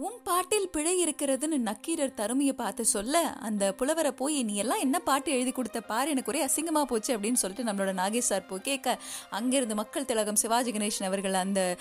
உன் பாட்டில் பிழை இருக்கிறதுன்னு நக்கீரர் தருமையை பார்த்து சொல்ல அந்த புலவரை போய் நீ எல்லாம் என்ன பாட்டு எழுதி கொடுத்த பாரு எனக்கு ஒரே அசிங்கமாக போச்சு அப்படின்னு சொல்லிட்டு நம்மளோட நாகேஷ் சார் போய் கேட்க அங்கேருந்து மக்கள் திலகம் சிவாஜி கணேசன் அவர்கள் அந்த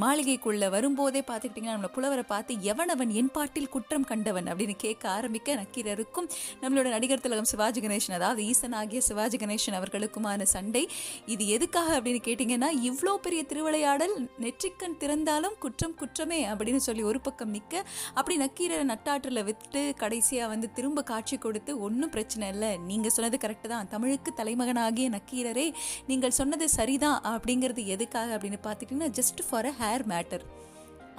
மாளிகைக்குள்ளே வரும்போதே பார்த்துக்கிட்டிங்கன்னா நம்மளை புலவரை பார்த்து எவனவன் என் பாட்டில் குற்றம் கண்டவன்? அப்படின்னு கேட்க ஆரம்பிக்க நக்கீரருக்கும் நம்மளோட நடிகர் திலகம் சிவாஜி கணேசன் அதாவது ஈசன் ஆகிய சிவாஜி கணேசன் அவர்களுக்குமான சண்டை. இது எதுக்காக அப்படின்னு கேட்டிங்கன்னா இவ்வளோ பெரிய திருவிளையாடல் நெற்றிக்கண் திறந்தாலும் குற்றம் குற்றமே அப்படின்னு சொல்லி ஒரு பக்கம் நிற்க அப்படி நக்கீரரை நட்டாற்றில் விட்டு கடைசியாக வந்து திரும்ப காட்சி கொடுத்து ஒன்றும் பிரச்சனை இல்லை. நீங்கள் சொன்னது கரெக்டு தான். தமிழுக்கு தலைமகனாகிய நக்கீரரே நீங்கள் சொன்னது சரிதான் அப்படிங்கிறது எதுக்காக அப்படின்னு பார்த்துட்டிங்கன்னா just for a hair matter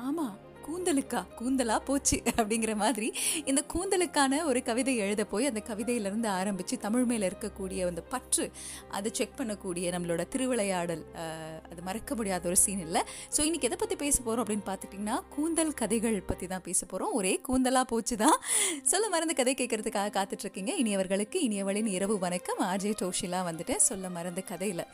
ஆமாம் கூந்தலுக்கா? கூந்தலா போச்சு அப்படிங்கிற மாதிரி இந்த கூந்தலுக்கான ஒரு கவிதை எழுத போய் அந்த கவிதையிலிருந்து ஆரம்பித்து தமிழ் மேல இருக்கக்கூடிய அந்த பற்று அதை செக் பண்ணக்கூடிய நம்மளோட திருவிளையாடல் அது மறக்க முடியாத ஒரு சீன் இல்லை. ஸோ இன்னைக்கு எதை பற்றி பேச போகிறோம் அப்படின்னு பார்த்துட்டிங்கன்னா கூந்தல் கதைகள் பற்றி தான் பேச போகிறோம் ஒரே கூந்தலா போச்சு தான். சொல்ல மறந்த கதை கேட்கறதுக்காக காத்துட்ருக்கீங்க இனியவர்களுக்கு இனியவளின் இரவு வணக்கம். ஆர்ஜே டோஷிலாம் வந்துட்டு சொல்ல மறந்த கதையில்.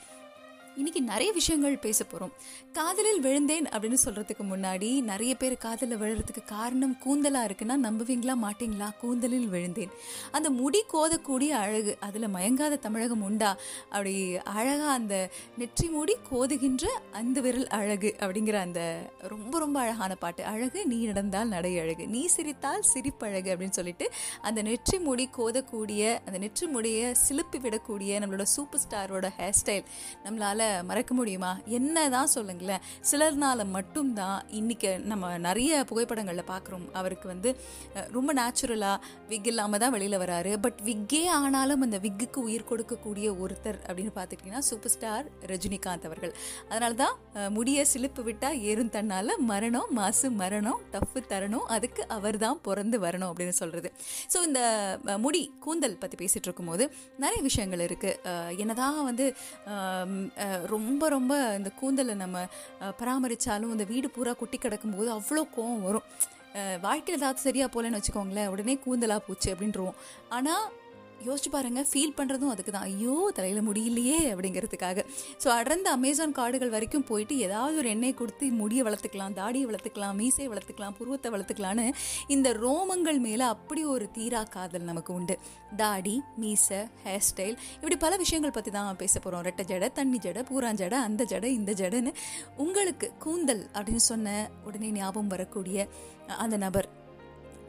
இன்னைக்கு நிறைய விஷயங்கள் பேச போகிறோம் காதலில் விழுந்தேன் அப்படின்னு சொல்கிறதுக்கு முன்னாடி நிறைய பேர் காதலில் விழுறதுக்கு காரணம் கூந்தலாக இருக்குன்னா நம்புவீங்களா மாட்டீங்களா? கூந்தலில் விழுந்தேன். அந்த முடி கோதக்கூடிய அழகு அதில் மயங்காத தமிழகம் உண்டா? அப்படி அழகாக அந்த நெற்றி மூடி கோதுகின்ற அந்த விரல் அழகு அப்படிங்கிற அந்த ரொம்ப ரொம்ப அழகான பாட்டு. அழகு நீ நடந்தால் நடை அழகு நீ சிரித்தால் சிரிப்பழகு அப்படின்னு சொல்லிட்டு அந்த நெற்றி முடி கோதக்கூடிய அந்த நெற்றி முடியை சிலுப்பி விடக்கூடிய நம்மளோட சூப்பர் ஸ்டாரோட ஹேர் ஸ்டைல் நம்மளால மறக்க முடியுமா? என்ன தான் சொல்லுங்களேன். சிலர்னால மட்டும்தான் இன்றைக்கி நம்ம நிறைய புகைப்படங்களில் பார்க்குறோம் அவருக்கு வந்து ரொம்ப நேச்சுரலாக விக் இல்லாமல் தான் வெளியில் வராரு. பட் விக்கே ஆனாலும் அந்த விக்குக்கு உயிர் கொடுக்கக்கூடிய ஒருத்தர் அப்படின்னு பார்த்துக்கிட்டிங்கன்னா சூப்பர் ஸ்டார் ரஜினிகாந்த் அவர்கள். அதனால தான் முடிய சிலிப்பு விட்டால் ஏறும் தன்னால் மரணம் மாசு மரணம் டஃப்பு தரணும் அதுக்கு அவர் தான் பிறந்து வரணும் அப்படின்னு சொல்கிறது ஸோ இந்த முடி கூந்தல் பற்றி பேசிகிட்டு இருக்கும்போது நிறைய விஷயங்கள் இருக்குது என்னதான் வந்து ரொம்ப ரொம்ப இந்த கூந்தலை நம்ம பராமரித்தாலும் பராமரிச்சாலும் வீடு பூரா கொட்டி கிடக்கும்போது அவ்வளோ கோவம் வரும். வாழ்க்கையில் ஏதாவது சரியாக போலன்னு வச்சுக்கோங்களேன் உடனே கூந்தலாக போச்சு அப்படின்றவோம் ஆனால் யோசிச்சு பாருங்க ஃபீல் பண்ணுறதும் அதுக்கு தான் ஐயோ தலையில் முடியலையே அப்படிங்கிறதுக்காக. ஸோ அடர்ந்த அமேசான் காடுகள் வரைக்கும் போயிட்டு ஏதாவது ஒரு எண்ணெய் கொடுத்து முடியை வளர்த்துக்கலாம் தாடியை வளர்த்துக்கலாம் மீசையை வளர்த்துக்கலாம் புருவத்தை வளர்த்துக்கலான்னு இந்த ரோமங்கள் மேலே அப்படி ஒரு தீரா காதல் நமக்கு உண்டு. தாடி மீசை ஹேர் ஸ்டைல் இப்படி பல விஷயங்கள் பற்றி தான் பேச போகிறோம் ரெட்டை ஜடை தண்ணி ஜடை பூராஞ்சடை அந்த ஜடை இந்த ஜடைன்னு. உங்களுக்கு கூந்தல் அப்படின்னு சொன்ன உடனே ஞாபகம் வரக்கூடிய அந்த நபர்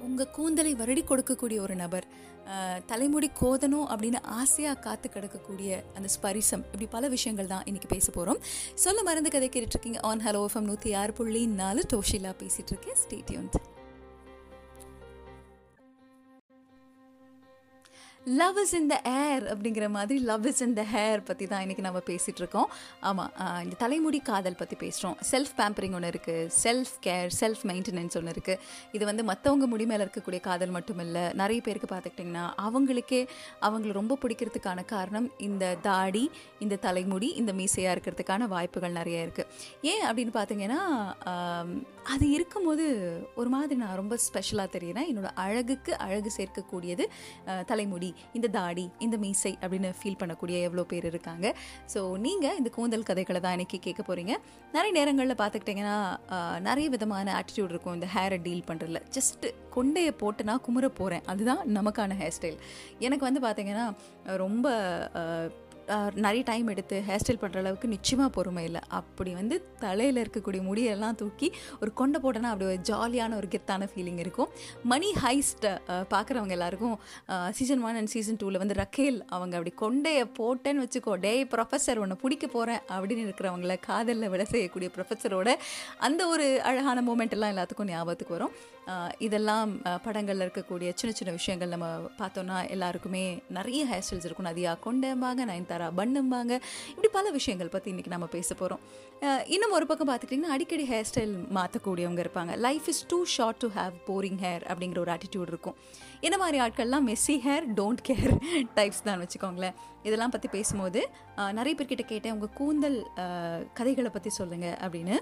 உங்கள் கூந்தலை வருடி கொடுக்கக்கூடிய ஒரு நபர் தலைமுடி கோதணும் அப்படின்னு ஆசையாக காத்து கிடக்கக்கூடிய அந்த ஸ்பரிசம். இப்படி பல விஷயங்கள் தான் இன்றைக்கி பேச போகிறோம் சொல்ல மருந்து கதை கேட்டுட்ருக்கீங்க ஆன் ஹலோ எஃப்எம் நூற்றி ஆறு புள்ளி நாலு டோஷிலா பேசிகிட்டு இருக்கேன். Love is in the air அப்படிங்கிற மாதிரி love is in the hair பற்றி தான் இன்றைக்கி நம்ம பேசிகிட்டு இருக்கோம். ஆமாம் இந்த தலைமுடி காதல் பற்றி பேசுகிறோம் செல்ஃப் பேம்பரிங் ஒன்று இருக்குது செல்ஃப் கேர் செல்ஃப் மெயின்டெனன்ஸ் ஒன்று இருக்குது இது வந்து மற்றவங்க முடி மேலே இருக்கக்கூடிய காதல் மட்டும் இல்லை. நிறைய பேருக்கு பார்த்துக்கிட்டிங்கன்னா அவங்களுக்கே அவங்கள ரொம்ப பிடிக்கிறதுக்கான காரணம் இந்த தாடி இந்த தலைமுடி இந்த மீசையாக இருக்கிறதுக்கான வாய்ப்புகள் நிறைய இருக்குது ஏன் அப்படின்னு பார்த்தீங்கன்னா அது இருக்கும்போது ஒரு மாதிரி நான் ரொம்ப ஸ்பெஷலாக தெரியுறேன். என்னோட அழகுக்கு அழகு சேர்க்கக்கூடியது தலைமுடி. இந்த தாடி இந்த மீசை அப்படின்னு ஃபீல் பண்ணக்கூடிய எவ்வளோ பேர் இருக்காங்க. ஸோ நீங்கள் இந்த கூந்தல் கதைகளை தான் இன்னைக்கு கேட்க போகிறீங்க நிறைய நேரங்களில் பார்த்துக்கிட்டிங்கன்னா நிறைய விதமான ஆட்டிடியூட் இருக்கும் இந்த ஹேரை டீல் பண்ணுறதுல ஜஸ்ட்டு கொண்டையை போட்டு நான் குமுற போகிறேன் அதுதான் நமக்கான ஹேர் ஸ்டைல் எனக்கு வந்து பார்த்தீங்கன்னா ரொம்ப நிறைய டைம் எடுத்து ஹேர் ஸ்டைல் பண்ணுற அளவுக்கு நிச்சயமாக பொறுமை இல்லை. அப்படி வந்து தலையில் இருக்கக்கூடிய முடியெல்லாம் தூக்கி ஒரு கொண்டை போட்டோன்னா அப்படி ஒரு ஜாலியான ஒரு கெத்தான ஃபீலிங் இருக்கும். மணி ஹைஸ்ட்டை பார்க்குறவங்க எல்லாருக்கும் சீசன் ஒன் அண்ட் சீசன் டூவில் வந்து ரக்கேல் அவங்க அப்படி கொண்டையை போட்டேன்னு வச்சுக்கோ டே ப்ரொஃபஸர் உன்னை பிடிக்க போகிறேன் அப்படின்னு இருக்கிறவங்கள காதலில் விட செய்யக்கூடிய ப்ரொஃபஸரோட அந்த ஒரு அழகான மூமெண்ட் எல்லாம் எல்லாத்துக்கும் ஞாபகத்துக்கு வரும். இதெல்லாம் படங்களில் இருக்கக்கூடிய சின்ன சின்ன விஷயங்கள் நம்ம பார்த்தோன்னா எல்லாருக்குமே நிறைய ஹேர் ஸ்டைல்ஸ் இருக்கும். நதியா கொண்டம்பாங்க தரா பண்ணும்பாங்க. இப்படி பல விஷயங்கள் பற்றி இன்றைக்கி நம்ம பேச போகிறோம் இன்னும் ஒரு பக்கம் பார்த்துக்கிட்டிங்கன்னா அடிக்கடி ஹேர் ஸ்டைல் மாற்றக்கூடியவங்க இருப்பாங்க. Life is too short to have boring hair அப்படிங்கிற ஒரு ஆட்டிடியூட் இருக்கும். என்ன மாதிரி ஆட்கள்லாம் messy hair don't care types தான் வச்சுக்கோங்களேன். இதெல்லாம் பற்றி பேசும்போது நிறைய பேர்கிட்ட கேட்டேன் உங்கள் கூந்தல் கதைகளை பற்றி சொல்லுங்கள் அப்படின்னு.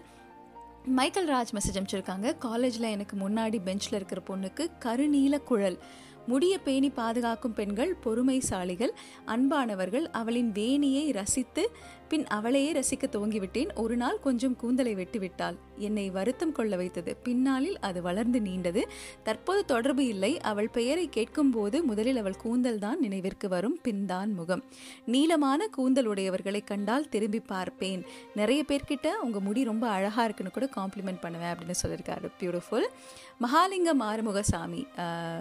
மைக்கேல் ராஜ் மெசேஜ் அனுப்பிச்சிருக்காங்க. காலேஜில் எனக்கு முன்னாடி பெஞ்சில் இருக்கிற பொண்ணுக்கு கருநீல குழல். முடிய பேணி பாதுகாக்கும் பெண்கள் பொறுமைசாலிகள் அன்பானவர்கள் அவளின் வேணியை ரசித்து பின் அவளையே ரசிக்க துவங்கிவிட்டேன். ஒரு நாள் கொஞ்சம் கூந்தலை வெட்டிவிட்டாள். என்னை வருத்தம் கொள்ள வைத்தது. பின்னாளில் அது வளர்ந்து நீண்டது. தற்போது தொடர்பு இல்லை. அவள் பெயரை கேட்கும் போது முதலில் அவள் கூந்தல் தான் நினைவிற்கு வரும். பின்தான் முகம். நீளமான கூந்தல் உடையவர்களை கண்டால் திரும்பி பார்ப்பேன். நிறைய பேர்கிட்ட உங்க முடி ரொம்ப அழகா இருக்குன்னு கூட காம்ப்ளிமெண்ட் பண்ணுவேன் அப்படின்னு சொல்லியிருக்காரு. பியூட்டிஃபுல் மகாலிங்கம் ஆறுமுகசாமி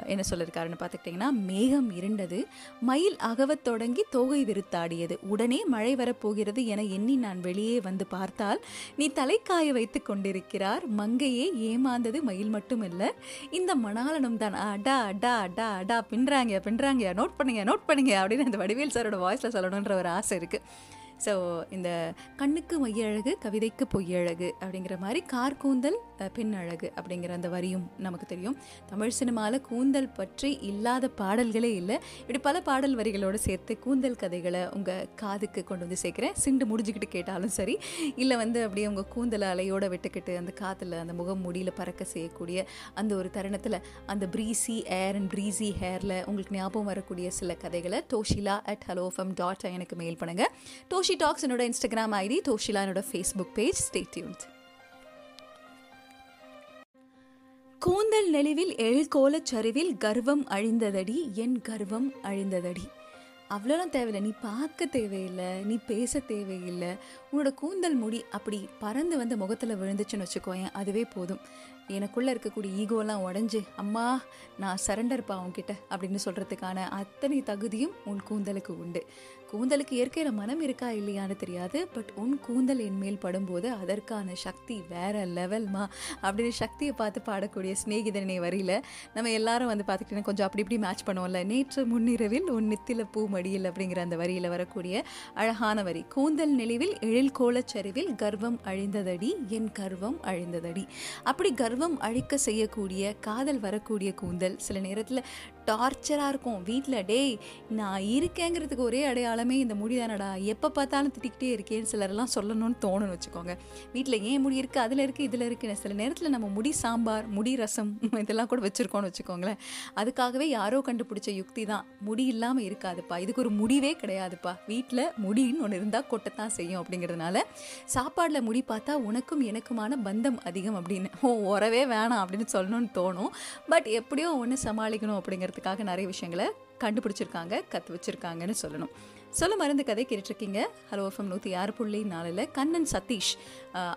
என்ன சொல்லியிருக்காருன்னு பார்த்துக்கிட்டிங்கன்னா மேகம் இருண்டது. மயில் அகவத் தொடங்கி தோகை விருத்தாடியது. உடனே மழை வரப்போகிறது என எண்ணி நான் வெளியே வந்து பார்த்தால் நீ தலைக்காய வைத்துக் கொண்டிருக்கிறார். மங்கையே ஏமாந்தது மயில் மட்டுமல்ல. இந்த மணாலனும் தான் அடா அடா அடா அடா பின்றாங்க பின்றாங்க நோட் பண்ணுங்க நோட் பண்ணுங்க அப்படின்னு அந்த வடிவேல் சாரோட வாய்ஸில் சொல்லணுன்ற ஒரு ஆசை இருக்குது ஸோ இந்த கண்ணுக்கு மையழகு கவிதைக்கு பொய்யழகு அப்படிங்கிற மாதிரி கார் கூந்தல் அழகு அப்படிங்கிற அந்த வரியும் நமக்கு தெரியும். தமிழ் சினிமாவில் கூந்தல் பற்றி இல்லாத பாடல்களே இல்லை. இப்படி பல பாடல் வரிகளோடு சேர்த்து கூந்தல் கதைகளை உங்கள் காதுக்கு கொண்டு வந்து சேர்க்குறேன். சிண்டு முடிஞ்சுக்கிட்டு கேட்டாலும் சரி இல்லை வந்து அப்படியே உங்கள் கூந்தலை அலையோட விட்டுக்கிட்டு அந்த காற்றுல அந்த முகம் முடியில் பறக்க செய்யக்கூடிய அந்த ஒரு தருணத்தில் அந்த ப்ரீசி ஏர் அண்ட் ப்ரீசி ஹேரில் உங்களுக்கு ஞாபகம் வரக்கூடிய சில கதைகளை Toshila at hello FM dot எனக்கு மெயில் பண்ணுங்கள் டோஷி டாக்ஸ் என்னோட இன்ஸ்டாகிராம் ஐடி டோஷிலா என்னோட ஃபேஸ்புக் பேஜ் ஸ்டே டியூன்ட் கூந்தல் நெளிவில் எழில்கோலச் சரிவில் கர்வம் அழிந்ததடி என் கர்வம் அழிந்ததடி. அவ்வளோலாம் தேவையில்லை. நீ பார்க்க தேவையில்லை. நீ பேச தேவையில்லை. உன்னோட கூந்தல் முடி அப்படி பறந்து வந்து முகத்தில் விழுந்துச்சுன்னு வச்சுக்கோயேன் அதுவே போதும். எனக்குள்ளே இருக்கக்கூடிய ஈகோலாம் உடஞ்சி அம்மா நான் சரண்டர்ப்பா உன்கிட்ட அப்படின்னு சொல்கிறதுக்கான அத்தனை தகுதியும் உன் கூந்தலுக்கு உண்டு. கூந்தலுக்கு இயற்கையில் மனம் இருக்கா இல்லையான்னு தெரியாது. பட் உன் கூந்தல் என் மேல் படும்போது அதற்கான சக்தி வேற லெவல்மா அப்படின்னு சக்தியை பார்த்து பாடக்கூடிய சிநேகிதனை வரியில நம்ம எல்லாரும் வந்து பார்த்துக்கிட்டீங்கன்னா கொஞ்சம் அப்படி இப்படி மேட்ச் பண்ணுவோம்ல. நேற்று முன்னிரவில் உன் நித்தில பூ மடியில் அப்படிங்கிற அந்த வரியில் வரக்கூடிய அழகான வரி. கூந்தல் நெளிவில் எழில் கோலச்சரிவில் கர்வம் அழிந்ததடி என் கர்வம் அழிந்ததடி. அப்படி கர்வம் அழிக்க செய்யக்கூடிய காதல் வரக்கூடிய கூந்தல் சில நேரத்தில் டார்ச்சராக இருக்கும். வீட்டில் டேய் நான் இருக்கேங்கிறதுக்கு ஒரே அடையாளமே இந்த முடி தானடா. எப்போ பார்த்தாலும் திட்டிக்கிட்டே இருக்கேன்னு சிலர்லாம் சொல்லணும்னு தோணுன்னு வச்சுக்கோங்க. வீட்டில் ஏன் முடி இருக்குது அதில் இருக்குது இதில் இருக்குன்னு சில நேரத்தில் நம்ம முடி சாம்பார் முடி ரசம் இதெல்லாம் கூட வச்சுருக்கோம்னு வச்சுக்கோங்களேன். அதுக்காகவே யாரோ கண்டுபிடிச்ச யுக்தி தான். முடி இல்லாமல் இருக்காதுப்பா. இதுக்கு ஒரு முடிவே கிடையாதுப்பா. வீட்டில் முடின்னு ஒன்று இருந்தால் கொட்டத்தான் செய்யும் அப்படிங்கிறதுனால சாப்பாடில் முடி பார்த்தா உனக்கும் எனக்குமான பந்தம் அதிகம் அப்படின்னு. ஓ உறவே வேணாம் அப்படின்னு சொல்லணும்னு தோணும். பட் எப்படியோ ஒன்று சமாளிக்கணும் அப்படிங்கிறது பண்ணுறதுக்காக நிறைய விஷயங்களை கண்டுபிடிச்சிருக்காங்க கற்று வச்சிருக்காங்கன்னு சொல்லணும். சொல்ல மருந்து கதை கேட்டுட்ருக்கீங்க. ஹலோ எஃப்எம் நூற்றி ஆறு புள்ளி நாலில் கண்ணன் சதீஷ்.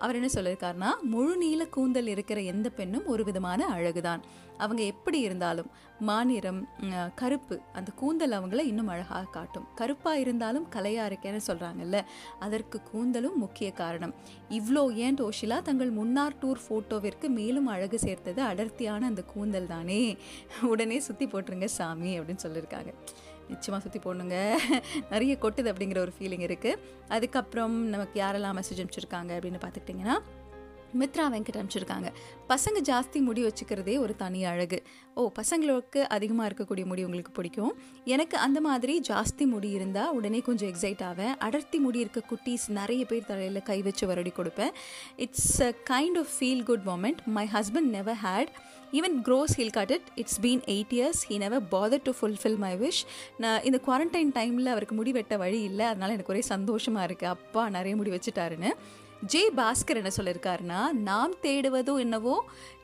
அவர் என்ன சொல்லியிருக்காருன்னா முழு நீல கூந்தல் இருக்கிற எந்த பெண்ணும் ஒரு விதமான அழகு தான் அவங்க எப்படி இருந்தாலும் மாநிறம் கருப்பு அந்த கூந்தல் அவங்கள இன்னும் அழகாக காட்டும். கருப்பாக இருந்தாலும் கலையாக இருக்கேன்னு சொல்கிறாங்கல்ல அதற்கு கூந்தலும் முக்கிய காரணம். இவ்வளோ ஏன் டோஷிலா தங்கள் முன்னார் டூர் ஃபோட்டோவிற்கு மேலும் அழகு சேர்த்தது அடர்த்தியான அந்த கூந்தல் தானே. உடனே சுற்றி போட்டுருங்க சாமி அப்படின்னு சொல்லியிருக்காங்க. நிச்சயமாக சுற்றி போடணுங்க. நிறைய கொட்டுது அப்படிங்கிற ஒரு ஃபீலிங் இருக்குது அதுக்கப்புறம் நமக்கு யாரெல்லாம் மெசேஜ் அனுப்பிச்சிருக்காங்க அப்படின்னு பார்த்துக்கிட்டிங்கன்னா மித்ரா வெங்கட் அனுப்பிச்சிருக்காங்க. பசங்க ஜாஸ்தி முடி வச்சுக்கிறதே ஒரு தனி அழகு. ஓ பசங்களுக்கு அதிகமாக இருக்கக்கூடிய முடி உங்களுக்கு பிடிக்கும்? எனக்கு அந்த மாதிரி ஜாஸ்தி முடி இருந்தால் உடனே கொஞ்சம் எக்ஸைட் ஆவேன். அடர்த்தி முடி இருக்க குட்டீஸ் நிறைய பேர் தலையில் கை வச்சு வரடி கொடுப்பேன். It's a kind of feel good moment my husband never had even gross hill got it it's been eight years he never bother to fulfil my wish நான் இந்த குவாரண்டைன் டைமில் அவருக்கு முடி வெட்ட வழி இல்லை அதனால் எனக்கு ஒரே சந்தோஷமாக இருக்குது அப்பா நிறைய முடி வச்சுட்டாருன்னு ஜே பாஸ்கர் என்ன சொல்லியிருக்காருன்னா நாம் தேடுவதோ என்னவோ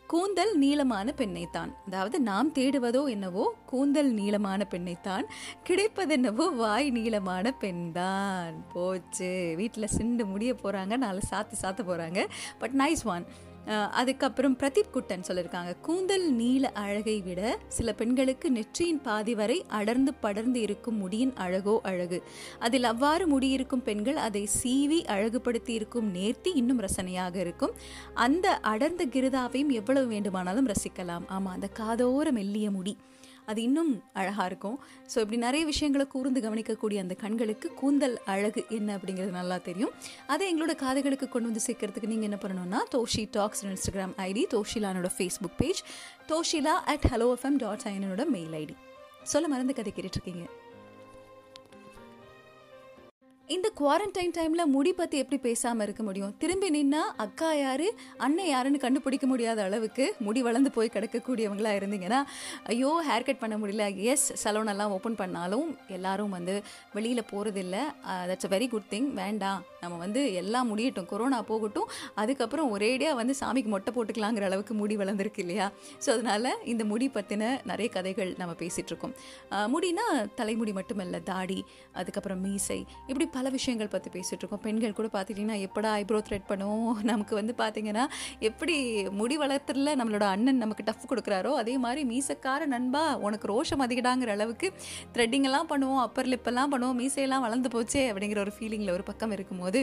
கூந்தல் நீளமான பெண்ணைத்தான் அதாவது நாம் தேடுவதோ என்னவோ கூந்தல் நீளமான பெண்ணைத்தான் கிடைப்பதென்னவோ வாய் நீளமான பெண்தான் போச்சு வீட்டில் சிண்டு முடிய போகிறாங்க நாலு சாத்து சாத்த போகிறாங்க பட் நைஸ் ஒன் அதுக்கப்புறம் பிரதீப் குட்டன் சொல்லியிருக்காங்க. கூந்தல் நீல அழகை விட சில பெண்களுக்கு நெற்றியின் பாதி வரை அடர்ந்து படர்ந்து இருக்கும் முடியின் அழகோ அழகு. அதில் அவ்வாறு முடியிருக்கும் பெண்கள் அதை சீவி அழகுபடுத்தி இருக்கும் நேர்த்தி இன்னும் ரசனையாக இருக்கும். அந்த அடர்ந்த கிருதாவையும் எவ்வளவு வேண்டுமானாலும் ரசிக்கலாம். ஆமாம் அந்த காதோர மெல்லிய முடி. அது இன்னும் அழகாக இருக்கும். ஸோ இப்படி நிறைய விஷயங்களை கூர்ந்து கவனிக்கக்கூடிய அந்த கண்களுக்கு கூந்தல் அழகு என்ன அப்படிங்கிறது நல்லா தெரியும். அதை எங்களோட காதுகளுக்கு கொண்டு வந்து சேர்க்கறதுக்கு நீங்கள் என்ன பண்ணணும்னா Toshi talks Instagram ID தோஷிலானோட Facebook page Toshila at hello FM dot ஐனோட mail ID. சொல்ல மறந்து கதை கேட்டுட்ருக்கீங்க இந்த குவாரண்டைன் டைமில் முடி பற்றி எப்படி பேசாமல் இருக்க முடியும்? திரும்பி நின்னா அக்கா யார் அண்ணன் யாருன்னு கண்டுபிடிக்க முடியாத அளவுக்கு முடி வளர்ந்து போய் கிடக்கக்கூடியவங்களாக இருந்தீங்கன்னா ஐயோ ஹேர் கட் பண்ண முடியல. எஸ் சலூன் எல்லாம் ஓப்பன் பண்ணாலும் எல்லாரும் வந்து வெளியில் போகிறதில்ல that's a very good thing வேண்டாம். நம்ம வந்து எல்லாம் முடியட்டும். கொரோனா போகட்டும். அதுக்கப்புறம் ஒரேடியாக வந்து சாமிக்கு மொட்டை போட்டுக்கலாங்கிற அளவுக்கு முடி வளர்ந்துருக்கு இல்லையா? ஸோ அதனால் இந்த முடி பற்றின நிறைய கதைகள் நம்ம பேசிகிட்டு இருக்கோம். முடினா தலைமுடி மட்டுமல்ல தாடி அதுக்கப்புறம் மீசை இப்படி பல விஷயங்கள் பற்றி பேசிகிட்டு இருக்கோம் பெண்கள் கூட பார்த்துட்டிங்கன்னா எப்படா ஐப்ரோ த்ரெட் பண்ணுவோம் நமக்கு வந்து பார்த்திங்கன்னா எப்படி முடி வளர்த்துறதுல நம்மளோட அண்ணன் நமக்கு டஃப் கொடுக்குறாரோ அதே மாதிரி மீசக்கார நண்பா உனக்கு ரோஷம் அதிகடாங்கிற அளவுக்கு த்ரெட்டிங்கெல்லாம் பண்ணுவோம் அப்பர் லிப்பெல்லாம் பண்ணுவோம் மீசையெல்லாம் வளர்ந்து போச்சே அப்படிங்கிற ஒரு ஃபீலிங்கில் ஒரு பக்கம் இருக்கும்போது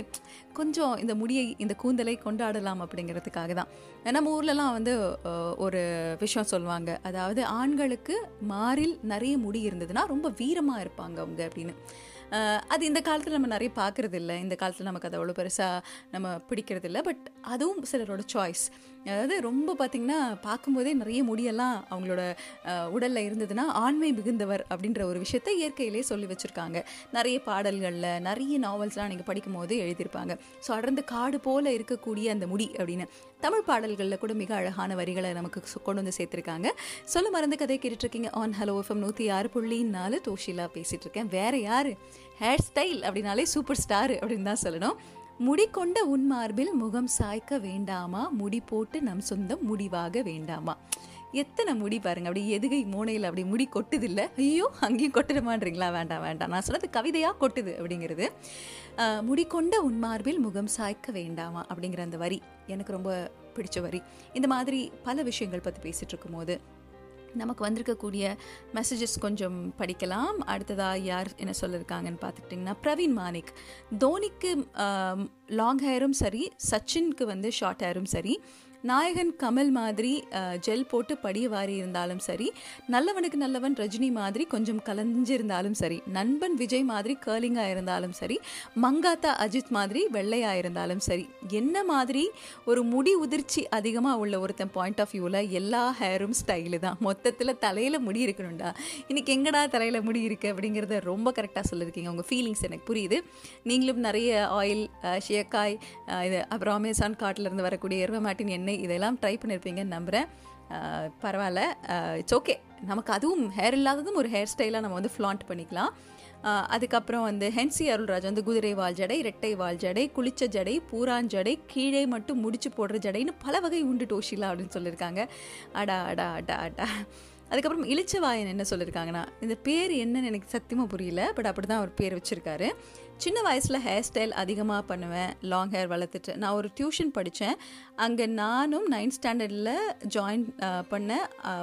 கொஞ்சம் இந்த முடியை இந்த கூந்தலை கொண்டாடலாம் அப்படிங்கிறதுக்காக தான். நம்ம ஊர்லலாம் வந்து ஒரு விஷயம் சொல்லுவாங்க. அதாவது ஆண்களுக்கு மாறில் நிறைய முடி இருந்ததுன்னா ரொம்ப வீரமாக இருப்பாங்க அவங்க அப்படின்னு. அது இந்த காலத்தில் நம்ம நிறைய பார்க்கறது இந்த காலத்தில் நமக்கு அது அவ்வளோ பெருசாக நம்ம பிடிக்கிறது இல்லை பட் அதுவும் சிலரோட சாய்ஸ் அதாவது ரொம்ப பார்த்திங்கன்னா பார்க்கும்போதே நிறைய முடியெல்லாம் அவங்களோட உடலில் இருந்ததுன்னா ஆண்மை மிகுந்தவர் அப்படின்ற ஒரு விஷயத்தை இயற்கையிலே சொல்லி வச்சுருக்காங்க. நிறைய பாடல்களில் நிறைய நாவல்ஸ்லாம் நீங்கள் படிக்கும் போது எழுதியிருப்பாங்க. ஸோ அடர்ந்த காடு போல இருக்கக்கூடிய அந்த முடி அப்படின்னு. தமிழ் பாடல்களில் கூட மிக அழகான வரிகளை நமக்கு கொண்டு வந்து சேர்த்துருக்காங்க. சொல்ல மறந்து கதை கேட்டுட்ருக்கீங்க ஆன் ஹலோ எஃப்எம் நூற்றி ஆறு புள்ளி நாலு. தோஷிலா பேசிகிட்டு இருக்கேன் யார்? ஹேர் ஸ்டைல் அப்படின்னாலே சூப்பர் ஸ்டார் அப்படின்னு தான் சொல்லணும். முடி கொண்ட உன் மார்பில் முகம் சாய்க்க வேண்டாமா? முடி போட்டு நம் சொந்தம் முடிவாக வேண்டாமா? எத்தனை முடி பாருங்க அப்படி எதுகை மூனையில் அப்படி முடி கொட்டுது இல்லை ஐயோ அங்கேயும் கொட்டுடுமான்றீங்களா வேண்டாம் வேண்டாம். நான் சொன்னது கவிதையாக கொட்டுது அப்படிங்கிறது. முடி கொண்ட உன் மார்பில் முகம் சாய்க்க வேண்டாமா? அப்படிங்கிற அந்த வரி எனக்கு ரொம்ப பிடிச்ச வரி. இந்த மாதிரி பல விஷயங்கள் பற்றி பேசிகிட்டு இருக்கும்போது நமக்கு வந்திருக்கக்கூடிய மெசேஜஸ் கொஞ்சம் படிக்கலாம். அடுத்ததாக யார் என்ன சொல்லியிருக்காங்கன்னு பார்த்துக்கிட்டிங்கன்னா பிரவீன் மானிக் தோனிக்கு லாங் ஹேரும் சரி சச்சினுக்கு வந்து ஷார்ட் ஹேரும் சரி. நாயகன் கமல் மாதிரி ஜெல் போட்டு படிய வாரி இருந்தாலும் சரி நல்லவனுக்கு நல்லவன் ரஜினி மாதிரி கொஞ்சம் கலஞ்சிருந்தாலும் சரி நண்பன் விஜய் மாதிரி கேர்லிங்காக இருந்தாலும் சரி மங்காத்தா அஜித் மாதிரி வெள்ளையாக இருந்தாலும் சரி என்ன மாதிரி ஒரு முடி உதிர்ச்சி அதிகமாக உள்ள ஒருத்தன் பாயிண்ட் ஆஃப் வியூவில் எல்லா ஹேரும் ஸ்டைலு தான். மொத்தத்தில் தலையில் முடி இருக்கணும்டா. இன்னைக்கு எங்கடா தலையில் முடி இருக்குது அப்படிங்கிறத ரொம்ப கரெக்டாக சொல்லியிருக்கீங்க உங்கள் ஃபீலிங்ஸ் எனக்கு புரியுது. நீங்களும் நிறைய ஆயில் ஷியக்காய் இது அப்புறம் அமேசான் காட்டிலேருந்து வரக்கூடிய எருவமாட்டின் எண்ணெய் இதெல்லாம் ட்ரை பண்ணியிருப்பீங்கன்னு நம்புகிறேன் பரவாயில்ல. இட்ஸ் ஓகே நமக்கு அதுவும் ஹேர் இல்லாததும் ஒரு ஹேர் ஸ்டைலாக நம்ம வந்து ஃப்ளாண்ட் பண்ணிக்கலாம். அதுக்கப்புறம் வந்து ஹென்சி அருள்ராஜ் வந்து குதிரை வால் ஜடை இரட்டை வால் ஜடை குளிச்ச ஜடை பூராஞ்சடை கீழே மட்டும் முடிச்சு போடுற ஜடைன்னு பல வகை உண்டு டோஷிலா அப்படின்னு சொல்லியிருக்காங்க அடா அடா அடா அடா. அதுக்கப்புறம் இளிச்சவாயன் என்ன சொல்லியிருக்காங்கன்னா இந்த பேர் என்னன்னு எனக்கு சத்தியமாக புரியல பட் அப்படி தான் அவர் பேர் வச்சுருக்காரு. சின்ன வயசில் ஹேர் ஸ்டைல் அதிகமாக பண்ணுவேன் லாங் ஹேர் வளர்த்துட்டு. நான் ஒரு டியூஷன் படித்தேன் அங்கே நானும் நைன்த் ஸ்டாண்டர்டில் ஜாயின் பண்ண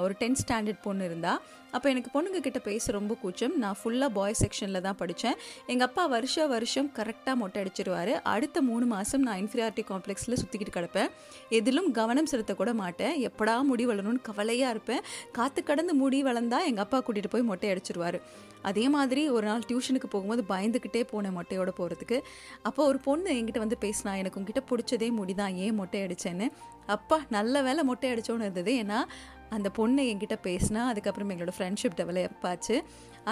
ஒரு டென்த் ஸ்டாண்டர்ட் பொண்ணு இருந்தா. அப்போ எனக்கு பொண்ணுங்க கிட்ட பேச ரொம்ப கூச்சம். நான் ஃபுல்லாக பாய்ஸ் செக்ஷனில் தான் படித்தேன் எங்கள் அப்பா வருஷ வருஷம் கரெக்டாக மொட்டை அடிச்சிருவாரு. அடுத்த மூணு மாதம் நான் இன்ஃபீரியாரிட்டி காம்ப்ளெக்ஸில் சுற்றிக்கிட்டு கிடப்பேன். எதிலும் கவனம் செலுத்தக்கூட மாட்டேன். எப்படா முடி வளரணும்னு கவலையாக இருப்பேன். காற்று கடந்து முடி வளர்ந்தால் எங்கள் அப்பா கூட்டிகிட்டு போய் மொட்டை அடிச்சிருவார். அதே மாதிரி ஒரு நாள் டியூஷனுக்கு போகும்போது பயந்துக்கிட்டே போனேன் மொட்டையோட போகிறதுக்கு அப்போ ஒரு பொண்ணு என்கிட்ட வந்து பேசினா எனக்கு உங்ககிட்ட பிடிச்சதே முடிதான் ஏன் மொட்டை அடிச்சேன்னு? அப்பா நல்ல வேலை மொட்டை அடிச்சோன்னு இருந்தது. ஏன்னா அந்த பொண்ணு என்கிட்ட பேசினா அதுக்கப்புறம் எங்களோட ஃப்ரெண்ட்ஷிப் டெவலப் ஆச்சு.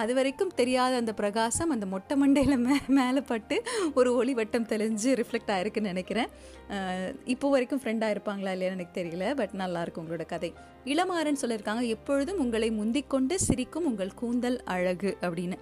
அது வரைக்கும் தெரியாத அந்த பிரகாசம் அந்த மொட்டை மண்டையில் மே மேலே பட்டு ஒரு ஒளி வட்டம் தெளிஞ்சு ரிஃப்ளெக்ட் ஆயிருக்குன்னு நினைக்கிறேன். இப்போ வரைக்கும் ஃப்ரெண்டாக இருப்பாங்களா இல்லையான்னு எனக்கு தெரியல பட் நல்லாயிருக்கும் உங்களோட கதை. இளமாறன் சொல்லியிருக்காங்க எப்பொழுதும் உங்களை முந்திக்கொண்டு சிரிக்கும் உங்கள் கூந்தல் அழகு அப்படின்னு.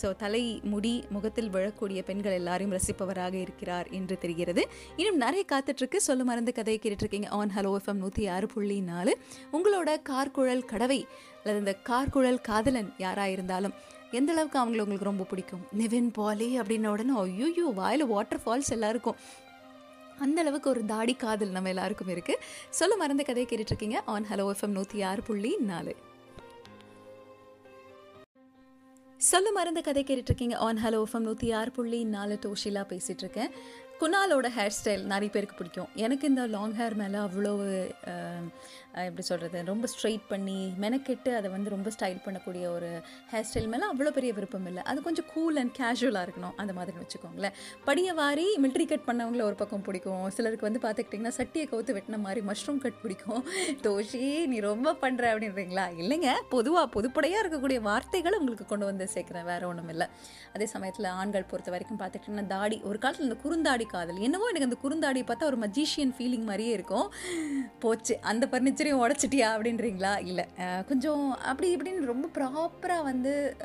ஸோ தலை முடி முகத்தில் விழக்கூடிய பெண்கள் எல்லாரையும் ரசிப்பவராக இருக்கிறார் என்று தெரிகிறது. இன்னும் நிறைய காத்துட்ருக்கு. சொல்ல மறந்து கதையை கேட்டுட்ருக்கீங்க. ஆன் ஹலோ எஃப்எம் நூற்றி ஆறு புள்ளி நாலு. உங்களோட கார்குழல் கடவை அல்லது இந்த கார்குழல் காதலன் யாராக இருந்தாலும் எந்த அளவுக்கு அவங்கள உங்களுக்கு ரொம்ப பிடிக்கும்? நிவின் பாலி அப்படின்ன உடனே ஐயோ வாயில் வாட்டர் ஃபால்ஸ் எல்லாருக்கும். அந்த அளவுக்கு ஒரு தாடி காதல் நம்ம எல்லாருக்கும் இருக்குது சொல்ல மறந்த கதையை கேட்டுட்ருக்கீங்க. ஆன் ஹலோ எஃப்எம் நூற்றி ஆறு புள்ளி நாலு. சொல்ல மறந்த கதை கேட்டுட்டு இருக்கீங்க ஆன் ஹலோ எஃப்எம் நூற்றி ஆறு புள்ளி நாலு டோஷிலா பேசிகிட்டு இருக்கேன் குணாலோட ஹேர் ஸ்டைல் நிறைய பேருக்கு பிடிக்கும். எனக்கு இந்த லாங் ஹேர் மேலே அவ்வளோ எப்படி சொல்கிறது ரொம்ப ஸ்ட்ரைட் பண்ணி மெனக்கெட்டு அதை வந்து ரொம்ப ஸ்டைல் பண்ணக்கூடிய ஒரு ஹேர் ஸ்டைல் மேலே அவ்வளோ பெரிய விருப்பம் இல்லை. அது கொஞ்சம் கூல் அண்ட் கேஷுவலாக இருக்கணும். அந்த மாதிரி வச்சுக்கோங்களேன். படியை வாரி மில்ட்ரி கட் பண்ணவங்கள ஒரு பக்கம் பிடிக்கும். சிலருக்கு வந்து பார்த்துக்கிட்டிங்கன்னா சட்டியை கவுத்து வெட்டின மாதிரி மஷ்ரூம் கட் பிடிக்கும். தோஷி நீ ரொம்ப பண்ணுற அப்படின்றீங்களா? இல்லைங்க. பொதுவாக பொதுப்படையாக இருக்கக்கூடிய வார்த்தைகளை உங்களுக்கு கொண்டு வந்து சேர்க்குறேன் வேறு ஒன்றும் இல்லை. அதே சமயத்தில் ஆண்கள் பொறுத்த வரைக்கும் பார்த்துக்கிட்டிங்கன்னா தாடி ஒரு காலத்தில் இந்த குறுந்தாடி காதல். என்னவோ எனக்கு அந்த குறுந்தாடி பார்த்தா ஒரு மஜிஷியன் ஃபீலிங் மாதிரியே இருக்கும். போச்சு. அந்த ஃபர்னிச்சரையும் உடச்சிட்டியா அப்படின்றீங்களா? இல்லை. கொஞ்சம் அப்படி இப்படின்னு ரொம்ப ப்ராப்பராக வந்து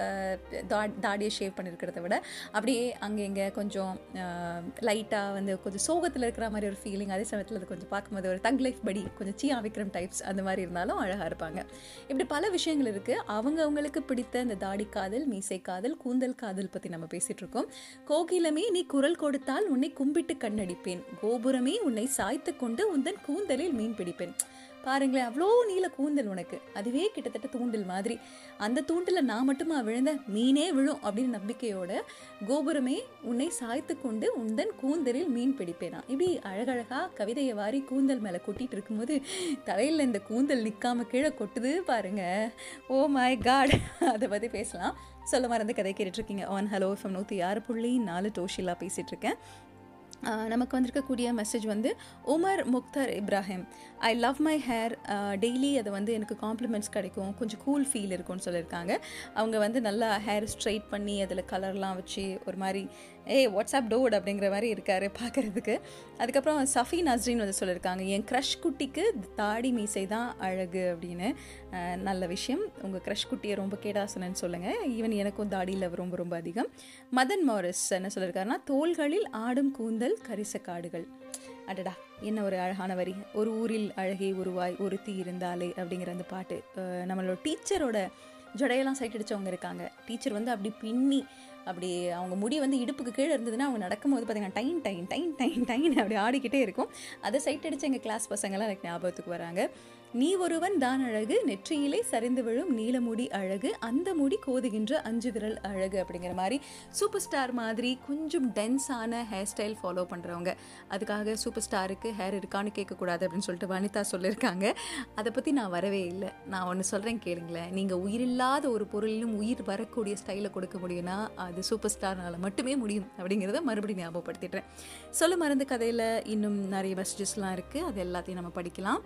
தா- தாடியை ஷேவ் பண்ணியிருக்கிறத விட அப்படியே அங்கே இங்கே கொஞ்சம் லைட்டாக வந்து கொஞ்சம் சோகத்தில் இருக்கிற மாதிரி ஒரு ஃபீலிங் அதே சமயத்தில் அது கொஞ்சம் பார்க்கும்போது ஒரு தங் லைஃப் படி கொஞ்சம் சீ விக்ரம் டைப்ஸ் அந்த மாதிரி இருந்தாலும் அழகாக இருப்பாங்க. இப்படி பல விஷயங்கள் இருக்குது அவங்க அவங்களுக்கு பிடித்த அந்த தாடி காதல் மீசை காதல் கூந்தல் காதல் பற்றி நம்ம பேசிகிட்டு இருக்கோம் கோகிலமே நீ குரல் கொடுத்தால் உன்னை கும்பிட்டு கண்ணடிப்பேன். கோபுரமே உன்னை சாய்த்து கொண்டு உந்தன் கூந்தலில் மீன் பிடிப்பேன். பாருங்களேன் அவ்வளோ நீல கூந்தல் உனக்கு. அதுவே கிட்டத்தட்ட தூண்டில் மாதிரி. அந்த தூண்டில் நான் மட்டுமா விழுந்த மீனே விழும் அப்படின்னு நம்பிக்கையோட கோபுரமே உன்னை சாய்த்து கொண்டு உந்தன் கூந்தலில் மீன் பிடிப்பேனா? இப்படி அழகழகா கவிதையை வாரி கூந்தல் மேலே கொட்டிட்டு இருக்கும்போது தலையில் இந்த கூந்தல் நிற்காம கீழே கொட்டுது பாருங்க. ஓ மை காட் அதை பற்றி பேசலாம். சொல்ல மறந்து கதை கேட்டுட்ருக்கீங்க. ஆன் ஹலோ எஃப்எம் நூற்றி ஆறு புள்ளி நாலு டோஷிலா பேசிகிட்டு இருக்கேன் நமக்கு வந்திருக்கக்கூடிய மெசேஜ் வந்து Umar Mukhtar Ibrahim. I love my hair daily அது வந்து எனக்கு காம்ப்ளிமெண்ட்ஸ் கிடைக்கும். கொஞ்சம் கூல் ஃபீல் இருக்கும்னு சொல்லியிருக்காங்க. அவங்க வந்து நல்லா ஹேர் ஸ்ட்ரைட் பண்ணி அதில் கலர்லாம் வச்சு ஒரு மாதிரி ஏய் வாட்ஸ்அப் டோட் அப்படிங்கிற மாதிரி இருக்காரு பார்க்குறதுக்கு. அதுக்கப்புறம் சஃபி நஸ்ரின் வந்து சொல்லியிருக்காங்க. என் க்ரஷ் குட்டிக்கு தாடி மீசை தான் அழகு அப்படின்னு. நல்ல விஷயம். உங்கள் க்ரஷ் குட்டியை ரொம்ப கேடாசனன்னு சொல்லுங்கள் ஈவன் எனக்கும் தாடியில் ரொம்ப ரொம்ப அதிகம். மதன் மாரிஸ் என்ன சொல்லியிருக்காருன்னா தோள்களில் ஆடும் கூந்தல் கரிச காடுகள். அடடா என்ன ஒரு அழகான வரி. ஒரு ஊரில் அழகே உருவாய் ஒருத்தி இருந்தாலே அப்படிங்கிற அந்த பாட்டு. நம்மளோட டீச்சரோட ஜடையெல்லாம் சைட் அடித்தவங்க இருக்காங்க. டீச்சர் வந்து அப்படி பின்னி அப்படி அவங்க முடி வந்து இடுப்புக்கு கீழே இருந்ததுன்னா அவங்க நடக்கும்போது பார்த்தீங்கன்னா டைன் டைன் டைன் டைன் டைன் அப்படி ஆடிக்கிட்டே இருக்கும். அதை சைட் அடிச்ச எங்கள் கிளாஸ் பசங்கள்லாம் எனக்கு ஞாபகத்துக்கு வராங்க. நீ ஒருவன் தான் அழகு நெற்றியிலே சரிந்து விழும் நீலமுடி அழகு அந்த முடி கோதுகின்ற அஞ்சு விரல் அழகு அப்படிங்கிற மாதிரி சூப்பர் ஸ்டார் மாதிரி கொஞ்சம் டென்ஸான ஹேர் ஸ்டைல் ஃபாலோ பண்ணுறவங்க அதுக்காக சூப்பர் ஸ்டாருக்கு ஹேர் இருக்கான்னு கேட்கக்கூடாது அப்படின்னு சொல்லிட்டு வனிதா சொல்லியிருக்காங்க. அதை பற்றி நான் வரவே இல்லை. நான் ஒன்று சொல்கிறேன் கேளுங்களேன். நீங்கள் உயிரில்லாத ஒரு பொருளிலும் உயிர் வரக்கூடிய ஸ்டைலை கொடுக்க முடியும்னா அது சூப்பர் ஸ்டார்னால் மட்டுமே முடியும் அப்படிங்கிறத மறுபடியும் ஞாபகப்படுத்திடுறேன். சொல்ல மருந்து கதையில் இன்னும் நிறைய மெசேஜஸ்லாம் இருக்குது அது எல்லாத்தையும் நம்ம படிக்கலாம்.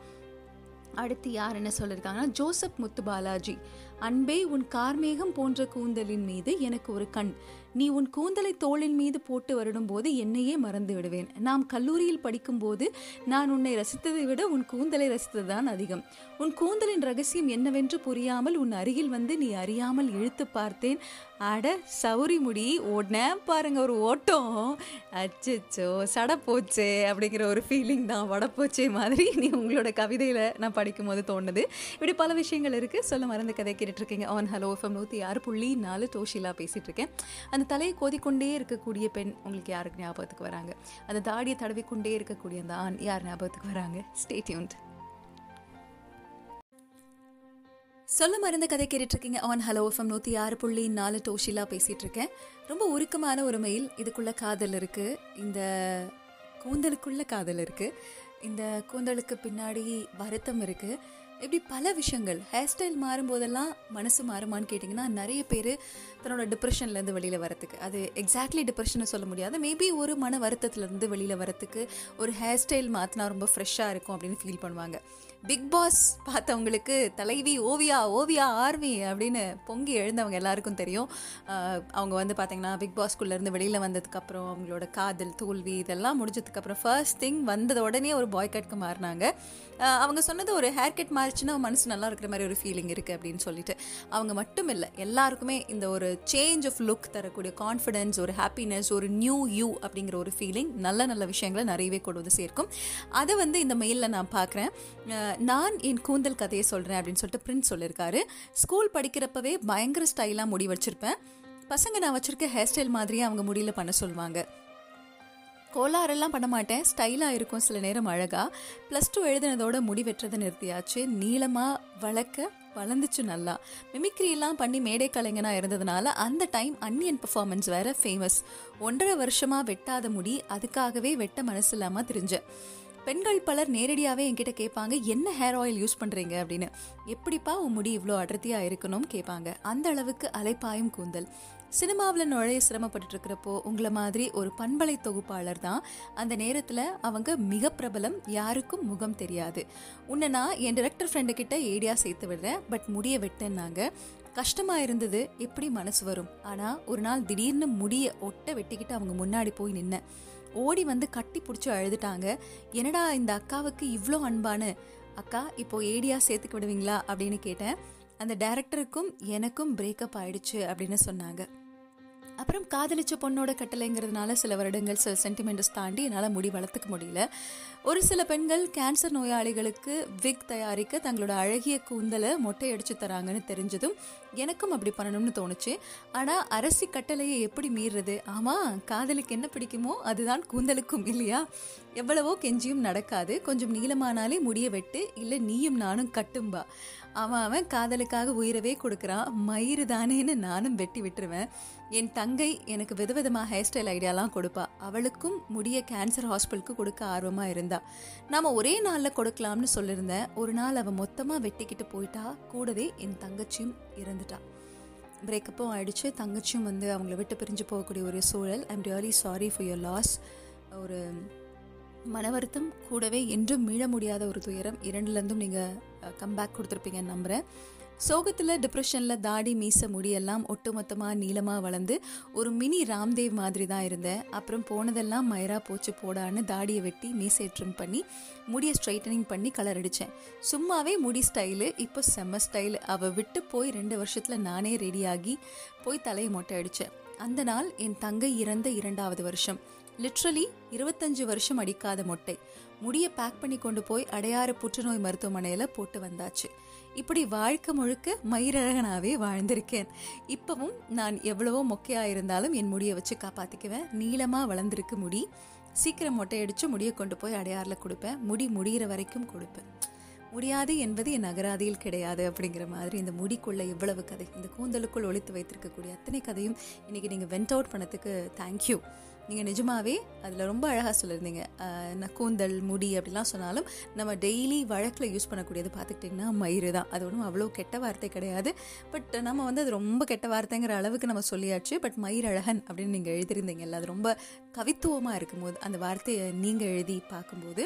அடுத்து யார் என்ன சொல்லியிருக்காங்கன்னா ஜோசப் முத்து பாலாஜி அன்பே உன் கார்மேகம் போன்ற கூந்தலின் மீது எனக்கு ஒரு கண். நீ உன் கூந்தலை தோளின் மீது போட்டு வருடும்போது என்னையே மறந்து விடுவேன். நாம் கல்லூரியில் படிக்கும்போது நான் உன்னை ரசித்ததை விட உன் கூந்தலை ரசித்ததுதான் அதிகம். உன் கூந்தலின் ரகசியம் என்னவென்று புரியாமல் உன் அருகில் வந்து நீ அறியாமல் இழுத்து பார்த்தேன். அட சௌரி முடி ஓடினேன் பாருங்க ஒரு ஓட்டம். அச்சச்சோ சட போச்சே அப்படிங்கிற ஒரு ஃபீலிங் தான் வடப்போச்சே போச்சே மாதிரி நீ உங்களோட கவிதையில் நான் படிக்கும்போது தோணுது. இப்படி பல விஷயங்கள் இருக்குது சொல்ல மறந்த கதைக்கு கேட்டுட்ருக்கீங்க. ஆன் ஹலோ எஃப்எம் நூற்றி ஆறு புள்ளி நாலு டோஷிலா பேசிகிட்ருக்கேன் அந்த தலையை கோதிக்கொண்டே இருக்கக்கூடிய பெண் உங்களுக்கு யாருக்கு ஞாபகத்துக்கு வராங்க? அந்த தாடியை தடவிக்கொண்டே இருக்கக்கூடிய அந்த ஆண் யார் ஞாபகத்துக்கு வராங்க? ஸ்டேட்யூன்ட் சொல்ல மருந்த கதை கேட்டுட்ருக்கீங்க. ஆன் ஹலோ எஃப்எம் நூற்றி ஆறு புள்ளி நாலு டோஷிலா பேசிட்டு இருக்கேன் ரொம்ப உருக்கமான ஒரு மெயில் இதுக்குள்ள காதல் இருக்கு. இந்த கூந்தலுக்குள்ள காதல் இருக்கு. இந்த கூந்தலுக்கு பின்னாடி வருத்தம் இருக்கு. இப்படி பல விஷயங்கள். ஹேர் ஸ்டைல் மாறும்போதெல்லாம் மனசு மாறுமான்னு கேட்டிங்கன்னா நிறைய பேர் தன்னோட டிப்ரெஷன்லேருந்து வெளியில் வரத்துக்கு அது எக்ஸாக்ட்லி டிப்ரெஷனை சொல்ல முடியாது. மேபி ஒரு மன வருத்தத்துலேருந்து வெளியில் வரத்துக்கு ஒரு ஹேர் ஸ்டைல் மாற்றினா ரொம்ப ஃப்ரெஷ்ஷாக இருக்கும் அப்படின்னு ஃபீல் பண்ணுவாங்க. பிக் பாஸ் பார்த்தவங்களுக்கு தலைவி ஓவியா ஓவியா ஆர்வி அப்படின்னு பொங்கி எழுந்தவங்க எல்லாருக்கும் தெரியும். அவங்க வந்து பார்த்தீங்கன்னா பிக் பாஸ்குள்ளேருந்து வெளியில் வந்ததுக்கப்புறம் அவங்களோட காதல் தோல்வி இதெல்லாம் முடிஞ்சதுக்கப்புறம் ஃபர்ஸ்ட் திங் வந்தது உடனே ஒரு பாய் கட்க்கு மாறினாங்க. அவங்க சொன்னது ஒரு ஹேர் கட் மாறிச்சுன்னா மனசு நல்லா இருக்கிற மாதிரி ஒரு ஃபீலிங் இருக்குது அப்படின்னு சொல்லிட்டு. அவங்க மட்டும் இல்லை எல்லாருக்குமே இந்த ஒரு சேஞ்ச் ஆஃப் லுக் தரக்கூடிய கான்ஃபிடென்ஸ் ஒரு ஹாப்பினஸ் ஒரு நியூ யூ அப்படிங்கிற ஒரு ஃபீலிங் நல்ல நல்ல விஷயங்களை நிறையவே கொண்டு வந்து சேர்க்கும். அதை வந்து இந்த மெயிலில் நான் பார்க்குறேன். நான் என் கூந்தல் கதையை சொல்கிறேன் அப்படின்னு சொல்லிட்டு பிரின்ஸ் சொல்லியிருக்காரு. ஸ்கூல் படிக்கிறப்பவே பயங்கர ஸ்டைலாக முடி வச்சுருப்பேன். பசங்க நான் வச்சுருக்க ஹேர் ஸ்டைல் மாதிரியே அவங்க முடியில் பண்ண சொல்லுவாங்க. கோளாறெல்லாம் பண்ண மாட்டேன். ஸ்டைலாக இருக்கும் சில நேரம் அழகாக ப்ளஸ் டூ எழுதினதோட முடி வெட்டுறதை நிறுத்தியாச்சு. நீளமாக வளர்க்க வளர்ந்துச்சு நல்லா. மிமிக்ரிலாம் பண்ணி மேடை கலைஞனாக இருந்ததுனால அந்த டைம் அன்னியன் பர்ஃபார்மன்ஸ் வேற ஃபேமஸ் ஒன்றரை வருஷமாக வெட்டாத முடி அதுக்காகவே வெட்ட மனசு இல்லாமல் தெரிஞ்சேன். பெண்கள் பலர் நேரடியாகவே என்கிட்ட கேட்பாங்க என்ன ஹேர் ஆயில் யூஸ் பண்ணுறீங்க அப்படின்னு. எப்படிப்பா உன் முடி இவ்வளோ அடர்த்தியாக இருக்கணும்னு கேட்பாங்க. அந்த அளவுக்கு அலைப்பாயும் கூந்தல். சினிமாவில் நுழைய சிரமப்பட்டு இருக்கிறப்போ உங்களை மாதிரி ஒரு பண்பலை தொகுப்பாளர் தான் அந்த நேரத்தில் அவங்க மிக பிரபலம் யாருக்கும் முகம் தெரியாது. உன்னை நான் என் டிரெக்டர் ஃப்ரெண்டுக்கிட்ட ஏடியா சேர்த்து விடுறேன் பட் முடிய வெட்டேன்னாங்க. கஷ்டமாக இருந்தது எப்படி மனசு வரும்? ஆனால் ஒரு நாள் திடீர்னு முடிய ஒட்ட வெட்டிக்கிட்டு அவங்க முன்னாடி போய் நின்னேன். ஓடி வந்து கட்டி பிடிச்சி அழுதுட்டாங்க. என்னடா இந்த அக்காவுக்கு இவ்வளோ அன்பானு? அக்கா இப்போ ஏடியா சேர்த்துக்க விடுவீங்களா? அப்படின்னு கேட்டேன். அந்த டைரக்டருக்கும் எனக்கும் பிரேக்கப் ஆயிடுச்சு அப்படின்னு சொன்னாங்க. அப்புறம் காதலிச்ச பொண்ணோட கட்டளைங்கிறதுனால சில வருடங்கள் சில சென்டிமெண்ட்ஸ் தாண்டி என்னால் முடி வளர்த்துக்க முடியல. ஒரு சில பெண்கள் கேன்சர் நோயாளிகளுக்கு விக் தயாரிக்க தங்களோட அழகிய கூந்தலை மொட்டை அடிச்சு தராங்கன்னு தெரிஞ்சதும் எனக்கும் அப்படி பண்ணணும்னு தோணுச்சு. ஆனால் அரசி கட்டளையை எப்படி மீறுறது? ஆமாம் காதலுக்கு என்ன பிடிக்குமோ அதுதான் கூந்தலுக்கும் இல்லையா? எவ்வளவோ கெஞ்சியும் நடக்காது. கொஞ்சம் நீளமானாலே முடிய வெட்டு இல்லை நீயும் நானும் கட்டும்பா. அவன் அவன் காதலுக்காக உயிரவே கொடுக்குறான். மயிறு தானேன்னு நானும் வெட்டி விட்டுருவேன். என் தங்கை எனக்கு விதவிதமாக ஹேர் ஸ்டைல் ஐடியாலாம் கொடுப்பா. அவளுக்கும் முடிய கேன்சர் ஹாஸ்பிட்டலுக்கு கொடுக்க ஆர்வமாக இருந்தா. நாம் ஒரே நாளில் கொடுக்கலாம்னு சொல்லியிருந்தேன் ஒரு நாள் அவள் மொத்தமாக வெட்டிக்கிட்டு போயிட்டா. கூடவே என் தங்கச்சியும் இறந்துட்டா. பிரேக்கப்பும் ஆயிடுச்சு. தங்கச்சியும் வந்து அவங்கள விட்டு பிரிஞ்சு போகக்கூடிய ஒரு சூழல். I'm really sorry for your loss ஒரு மன வருத்தம் கூடவே என்றும் மீள முடியாத ஒரு துயரம் இரண்டுலேருந்தும் நீங்கள் கம்பேக் கொடுத்துருப்பீங்கன்னு நம்புகிறேன் சோகத்தில் டிப்ரெஷனில் தாடி மீச முடியெல்லாம் ஒட்டுமொத்தமாக நீளமாக வளர்ந்து ஒரு மினி ராம்தேவ் மாதிரி தான் இருந்தேன். அப்புறம் போனதெல்லாம் மயரா போச்சு போடான்னு தாடியை வெட்டி மீசை ட்ரிம் பண்ணி முடியை ஸ்ட்ரைட்டனிங் பண்ணி கலர் அடித்தேன் சும்மாவே முடி ஸ்டைலு இப்போ செம்ம ஸ்டைலு அவள் விட்டு போய் ரெண்டு வருஷத்தில் நானே ரெடியாகி போய் தலையை மொட்டை அடித்தேன் அந்த நாள் என் தங்கை இறந்த இரண்டாவது வருஷம். லிட்ரலி இருபத்தஞ்சு வருஷம் அடிக்காத மொட்டை. முடியை பேக் பண்ணி கொண்டு போய் அடையாறு புற்றுநோய் மருத்துவமனையில் போட்டு வந்தாச்சு. இப்படி வாழ்க்கை முழுக்க மயிரழகனாவே வாழ்ந்திருக்கேன். இப்பவும் நான் எவ்வளவோ மொக்கையா இருந்தாலும் என் முடியை வச்சு காப்பாத்திக்குவேன். நீளமா வளர்ந்துருக்கு முடி. சீக்கிரம் மொட்டை அடிச்சு முடியை கொண்டு போய் அடையாறில் கொடுப்பேன். முடி முடிகிற வரைக்கும் கொடுப்பேன். முடியாது என்பது என் அகராதியில் கிடையாது அப்படிங்கிற மாதிரி இந்த முடிக்குள்ள எவ்வளவு கதை. இந்த கூந்தலுக்குள் ஒழித்து வைத்திருக்கக்கூடிய அத்தனை கதையும் இன்றைக்கி நீங்கள் வெண்ட் அவுட் பண்ணதுக்கு தேங்க்யூ நீங்கள் நிஜமாகவே அதில் ரொம்ப அழகாக சொல்லியிருந்தீங்க. நக்கூந்தல் முடி அப்படிலாம் சொன்னாலும் நம்ம டெய்லி வழக்கில் யூஸ் பண்ணக்கூடியது பார்த்துக்கிட்டிங்கன்னா மயிறு தான். அது ஒன்றும் அவ்வளோ கெட்ட வார்த்தை கிடையாது. பட் நம்ம வந்து அது ரொம்ப கெட்ட வார்த்தைங்கிற அளவுக்கு நம்ம சொல்லியாச்சு. பட் மயிரழகன் அப்படின்னு நீங்கள் எழுதியிருந்தீங்கல்ல அது ரொம்ப கவித்துவமாக இருக்கும்போது அந்த வார்த்தையை நீங்கள் எழுதி பார்க்கும்போது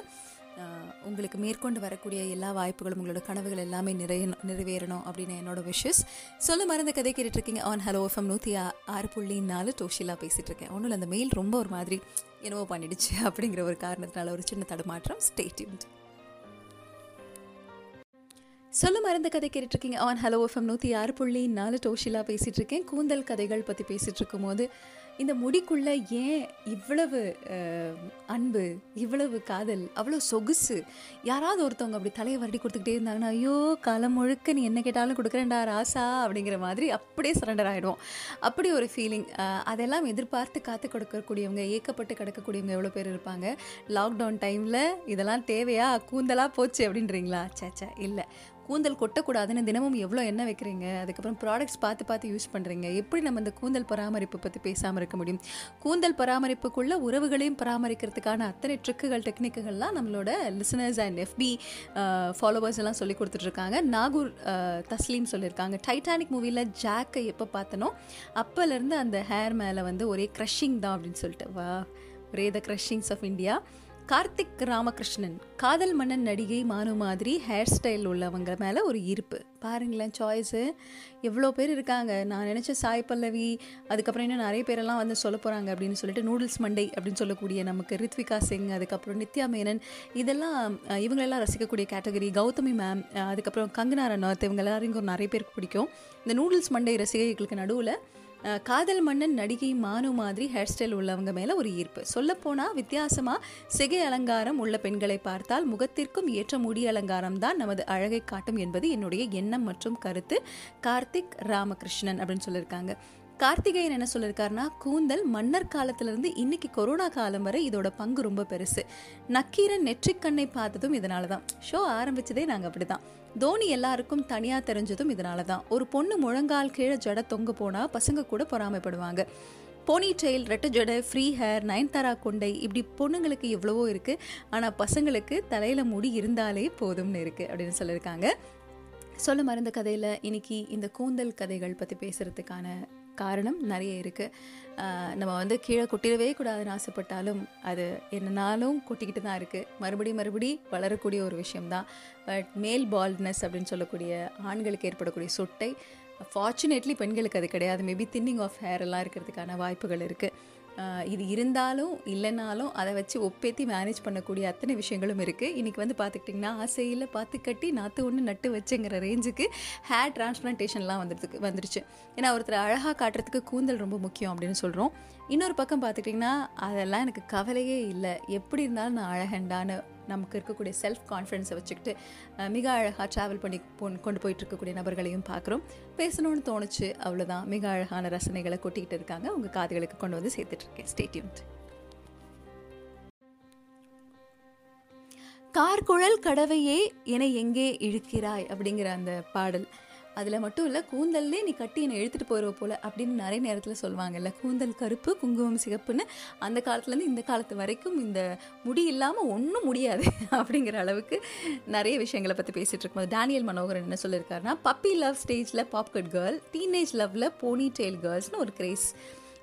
உங்களுக்கு மேற்கொண்டு வரக்கூடிய எல்லா வாய்ப்புகளும் உங்களோட கனவுகள் எல்லாமே நிறைய நிறைவேறணும் அப்படின்னு என்னோட விஷஸ் சொல்ல மறந்த கதை கேட்டுட்ருக்கீங்க. ஆன் ஹலோ எஃப்எம் நூற்றி ஆறு புள்ளி நாலு டோஷிலா பேசிகிட்டு இருக்கேன் ஒன்றும் அந்த மெயில் ரொம்ப ஒரு மாதிரி என்னவோ பண்ணிடுச்சு அப்படிங்கிற ஒரு காரணத்தினால ஒரு சின்ன தடுமாற்றம். ஸ்டேட்யூண்ட் சொல்ல மறந்த கதை கேட்டுட்ருக்கீங்க. ஆன் ஹலோ எஃப்எம் நூற்றி ஆறு புள்ளி நாலு டோஷிலா பேசிகிட்டு இருக்கேன் கூந்தல் கதைகள் பற்றி பேசிகிட்டு இருக்கும்போது இந்த முடிக்குள்ள ஏன் இவ்வளவு அன்பு இவ்வளவு காதல் அவ்வளோ சொகுசு? யாராவது ஒருத்தவங்க அப்படி தலையை வருடி கொடுத்துக்கிட்டே இருந்தாங்கன்னா ஐயோ காலம் முழுக்க நீ என்ன கேட்டாலும் கொடுக்குறேன்டா ராசா அப்படிங்கிற மாதிரி அப்படியே சரண்டர் ஆகிடும் அப்படி ஒரு ஃபீலிங் அதெல்லாம் எதிர்பார்த்து காத்து கொடுக்கக்கூடியவங்க ஏக்கப்பட்டு கிடக்கக்கூடியவங்க எவ்வளோ பேர் இருப்பாங்க? லாக்டவுன் டைமில் இதெல்லாம் தேவையா? கூந்தலாக போச்சு அப்படின்றீங்களா? சேச்சா இல்லை. கூந்தல் கொட்டக்கூடாதுன்னு தினமும் எவ்வளோ எண்ணெய் வைக்கிறீங்க? அதுக்கப்புறம் ப்ராடக்ட்ஸ் பார்த்து பார்த்து யூஸ் பண்ணுறீங்க எப்படி நம்ம இந்த கூந்தல் பராமரிப்பு பற்றி பேசாமல் இருக்க முடியும்? கூந்தல் பராமரிப்புக்குள்ளே உறவுகளையும் பராமரிக்கிறதுக்கான அத்தனை ட்ரிக்குகள் டெக்னிக்குகள்லாம் நம்மளோட லிசனர்ஸ் அண்ட் எஃபி ஃபாலோவர்ஸ் எல்லாம் சொல்லி கொடுத்துட்ருக்காங்க. நாகூர் தஸ்லீம் சொல்லியிருக்காங்க. டைட்டானிக் மூவியில் ஜாக்கை எப்போ பார்த்தனோ அப்போலேருந்து அந்த ஹேர் மேலே வந்து ஒரே க்ரஷிங் தான் அப்படின்னு சொல்லிட்டு. வா ஒரே the crushings of India Karthik Ramakrishnan Kadhal Mannan நடிகை மானு மாதிரி ஹேர் ஸ்டைல் உள்ளவங்க மேலே ஒரு ஈர்ப்பு. பாருங்களேன் சாய்ஸு எவ்வளோ பேர் இருக்காங்க. நான் நினச்ச சாய் பல்லவி அதுக்கப்புறம் இன்னும் நிறைய பேரெல்லாம் வந்து சொல்ல போகிறாங்க அப்படின்னு சொல்லிட்டு நூடுல்ஸ் மண்டை அப்படின்னு சொல்லக்கூடிய நமக்கு ரித்விகா சிங் அதுக்கப்புறம் நித்யா மேனன் இதெல்லாம் இவங்களெல்லாம் ரசிக்கக்கூடிய கேட்டகரி கௌதமி மேம் அதுக்கப்புறம் கங்கனா ரனாத் இவங்க எல்லாரையும் நிறைய பேருக்கு பிடிக்கும். இந்த நூடுல்ஸ் மண்டை ரசிகைகளுக்கு நடுவில் காதல் மன்னன் நடிகை மானு மாதிரி ஹேர் ஸ்டைல் உள்ளவங்க மேலே ஒரு ஈர்ப்பு. சொல்லப்போனால் வித்தியாசமாக சிகை அலங்காரம் உள்ள பெண்களை பார்த்தால் முகத்திற்கும் ஏற்ற முடி அலங்காரம் தான் நமது அழகை காட்டும் என்பது என்னுடைய எண்ணம் மற்றும் கருத்து. கார்த்திக் ராமகிருஷ்ணன் அப்படின்னு சொல்லியிருக்காங்க. கார்த்திகேயன் என்ன சொல்லியிருக்காருன்னா கூந்தல் மன்னர் காலத்திலிருந்து இன்னைக்கு கொரோனா காலம் வரை இதோட பங்கு ரொம்ப பெருசு. நக்கீரன் நெற்றிக்கண்ணை பார்த்ததும் இதனால தான் ஷோ ஆரம்பிச்சதே நாங்கள் அப்படி தான் தோனி எல்லாருக்கும் தனியாக தெரிஞ்சதும் இதனால தான் ஒரு பொண்ணு முழங்கால் கீழே ஜட தொங்க போனால் பசங்க கூட பொறாமைப்படுவாங்க. போனி டெயில் ரெட்ட ஜடை ஃப்ரீ ஹேர் நயன்தாரா கொண்டை இப்படி பொண்ணுங்களுக்கு எவ்வளவோ இருக்குது ஆனால் பசங்களுக்கு தலையில் முடி இருந்தாலே போதும்னு இருக்குது அப்படின்னு சொல்லியிருக்காங்க. சொல்ல மறந்த கதையில் இன்னைக்கு இந்த கூந்தல் கதைகள் பற்றி பேசுகிறதுக்கான காரணம் நிறைய இருக்குது நம்ம வந்து கீழே கொட்டிடவே கூடாதுன்னு ஆசைப்பட்டாலும் அது என்னனாலும் கொட்டிக்கிட்டு தான் இருக்குது மறுபடி மறுபடி வளரக்கூடிய ஒரு விஷயம்தான். பட் மேல் பால்ட்னஸ் அப்படின்னு சொல்லக்கூடிய ஆண்களுக்கு ஏற்படக்கூடிய சொட்டை ஃபார்ச்சுனேட்லி பெண்களுக்கு அது கிடையாது. மேபி தின்னிங் ஆஃப் ஹேர் எல்லாம் இருக்கிறதுக்கான வாய்ப்புகள் இருக்குது இது இருந்தாலும் இல்லைனாலும் அதை வச்சு ஒப்பேத்தி மேனேஜ் பண்ணக்கூடிய அத்தனை விஷயங்களும் இருக்குது இன்றைக்கி வந்து பார்த்துக்கிட்டிங்கன்னா ஆசையில் பார்த்து கட்டி நாற்று ஒன்று நட்டு வச்சுங்கிற ரேஞ்சுக்கு ஹேர் டிரான்ஸ்பிளான்டேஷன்லாம் வந்துடுதுக்கு வந்துருச்சு ஏன்னா ஒருத்தர் அழகாக காட்டுறதுக்கு கூந்தல் ரொம்ப முக்கியம் அப்படின்னு சொல்கிறோம் இன்னொரு பக்கம் பார்த்துக்கிட்டிங்கன்னா அதெல்லாம் எனக்கு கவலையே இல்லை. எப்படி இருந்தாலும் நான் அழகண்டான்னு நமக்கு இருக்கக்கூடிய செல்ஃப் கான்ஃபிடென்ஸை வச்சுக்கிட்டு மிக அழகாக ட்ராவல் பண்ணி கொண்டு போயிட்டு இருக்கக்கூடிய நபர்களையும் பார்க்குறோம். பேசணும்னு தோணுச்சு அவ்வளோதான் மிக அழகான ரசனைகளை கொட்டிக்கிட்டு இருக்காங்க. உங்கள் காதுகளுக்கு கொண்டு வந்து சேர்த்துட்ருக்கேன் ஸ்டேட்யூன் கார்குழல் கடவையே என எங்கே இழுக்கிறாய் அப்படிங்கிற அந்த பாடல். அதில் மட்டும் இல்லை கூந்தல்லே நீ கட்டி என்னை எழுத்துட்டு போயிடுவ போல அப்படின்னு நிறைய நேரத்தில் சொல்லுவாங்கல்ல. கூந்தல் கருப்பு குங்குமம் சிகப்புன்னு அந்த காலத்துலேருந்து இந்த காலத்து வரைக்கும் இந்த முடி இல்லாமல் ஒன்றும் முடியாது அப்படிங்கிற அளவுக்கு நிறைய விஷயங்களை பற்றி பேசிகிட்டு இருக்கும்போது டேனியல் மனோகரன் என்ன சொல்லியிருக்காருன்னா பப்பி லவ் ஸ்டேஜில் பாப்கட் கேர்ள் டீனேஜ் லவ்வில் போனி டெயில் கேர்ள்ஸ்னு ஒரு கிரேஸ்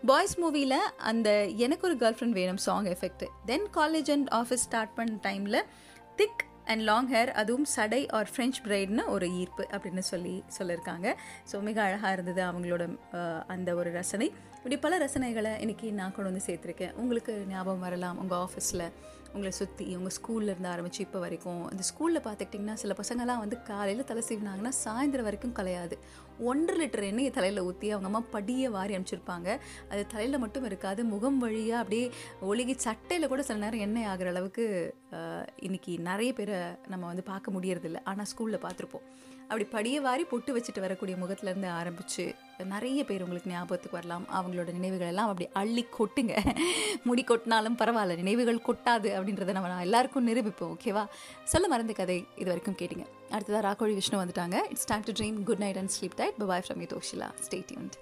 பாய்ஸ் மூவியில் அந்த எனக்கு ஒரு கேர்ள் ஃப்ரெண்ட் வேணும் song effect then college and office start பண்ண டைமில் திக் அண்ட் லாங் ஹேர் அதுவும் சடை ஆர் ஃப்ரெஞ்ச் பிரைட்னு ஒரு ஈர்ப்பு அப்படின்னு சொல்லி சொல்லியிருக்காங்க. ஸோ மிக அழகாக இருந்தது அவங்களோட அந்த ஒரு ரசனை. இப்படி பல ரசனைகளை இன்றைக்கி நான் கொண்டு வந்து சேர்த்துருக்கேன். உங்களுக்கு ஞாபகம் வரலாம் உங்கள் ஆஃபீஸில் உங்களை சுற்றி உங்கள் ஸ்கூலில் இருந்து ஆரம்பித்து இப்போ வரைக்கும் அந்த ஸ்கூலில் பார்த்துக்கிட்டிங்கன்னா சில பசங்கள்லாம் வந்து காலையில் தலை சீவினாங்கன்னா சாயந்தரம் வரைக்கும் கலையாது. ஒன்றரை லிட்டர் எண்ணெயை தலையில் ஊற்றி அவங்க அம்மா படியை வாரி அனுப்பிச்சிருப்பாங்க. அது தலையில் மட்டும் இருக்காது முகம் வழியாக அப்படியே ஒழுகி சட்டையில் கூட சில நேரம் எண்ணெய் ஆகிற அளவுக்கு இன்றைக்கி நிறைய பேரை நம்ம வந்து பார்க்க முடியறதில்ல. ஆனால் ஸ்கூலில் பார்த்துருப்போம். அப்படி படிய வாரி பொட்டு வச்சுட்டு வரக்கூடிய முகத்துலேருந்து ஆரம்பித்து நிறைய பேர் உங்களுக்கு ஞாபகத்துக்கு வரலாம். அவங்களோட நினைவுகள் எல்லாம் அப்படி அள்ளி கொட்டுங்க. முடி கொட்டினாலும் பரவாயில்ல நினைவுகள் கொட்டாது அப்படின்றத நம்ம நான் எல்லாருக்கும் நிரூபிப்போம் ஓகேவா சொல்ல மறந்த கதை இது வரைக்கும் கேட்டிங்க. அடுத்ததாக ராகோழி விஷ்ணு வந்துட்டாங்க. It's time to dream good night and sleep tight bye from you Toshila stay tuned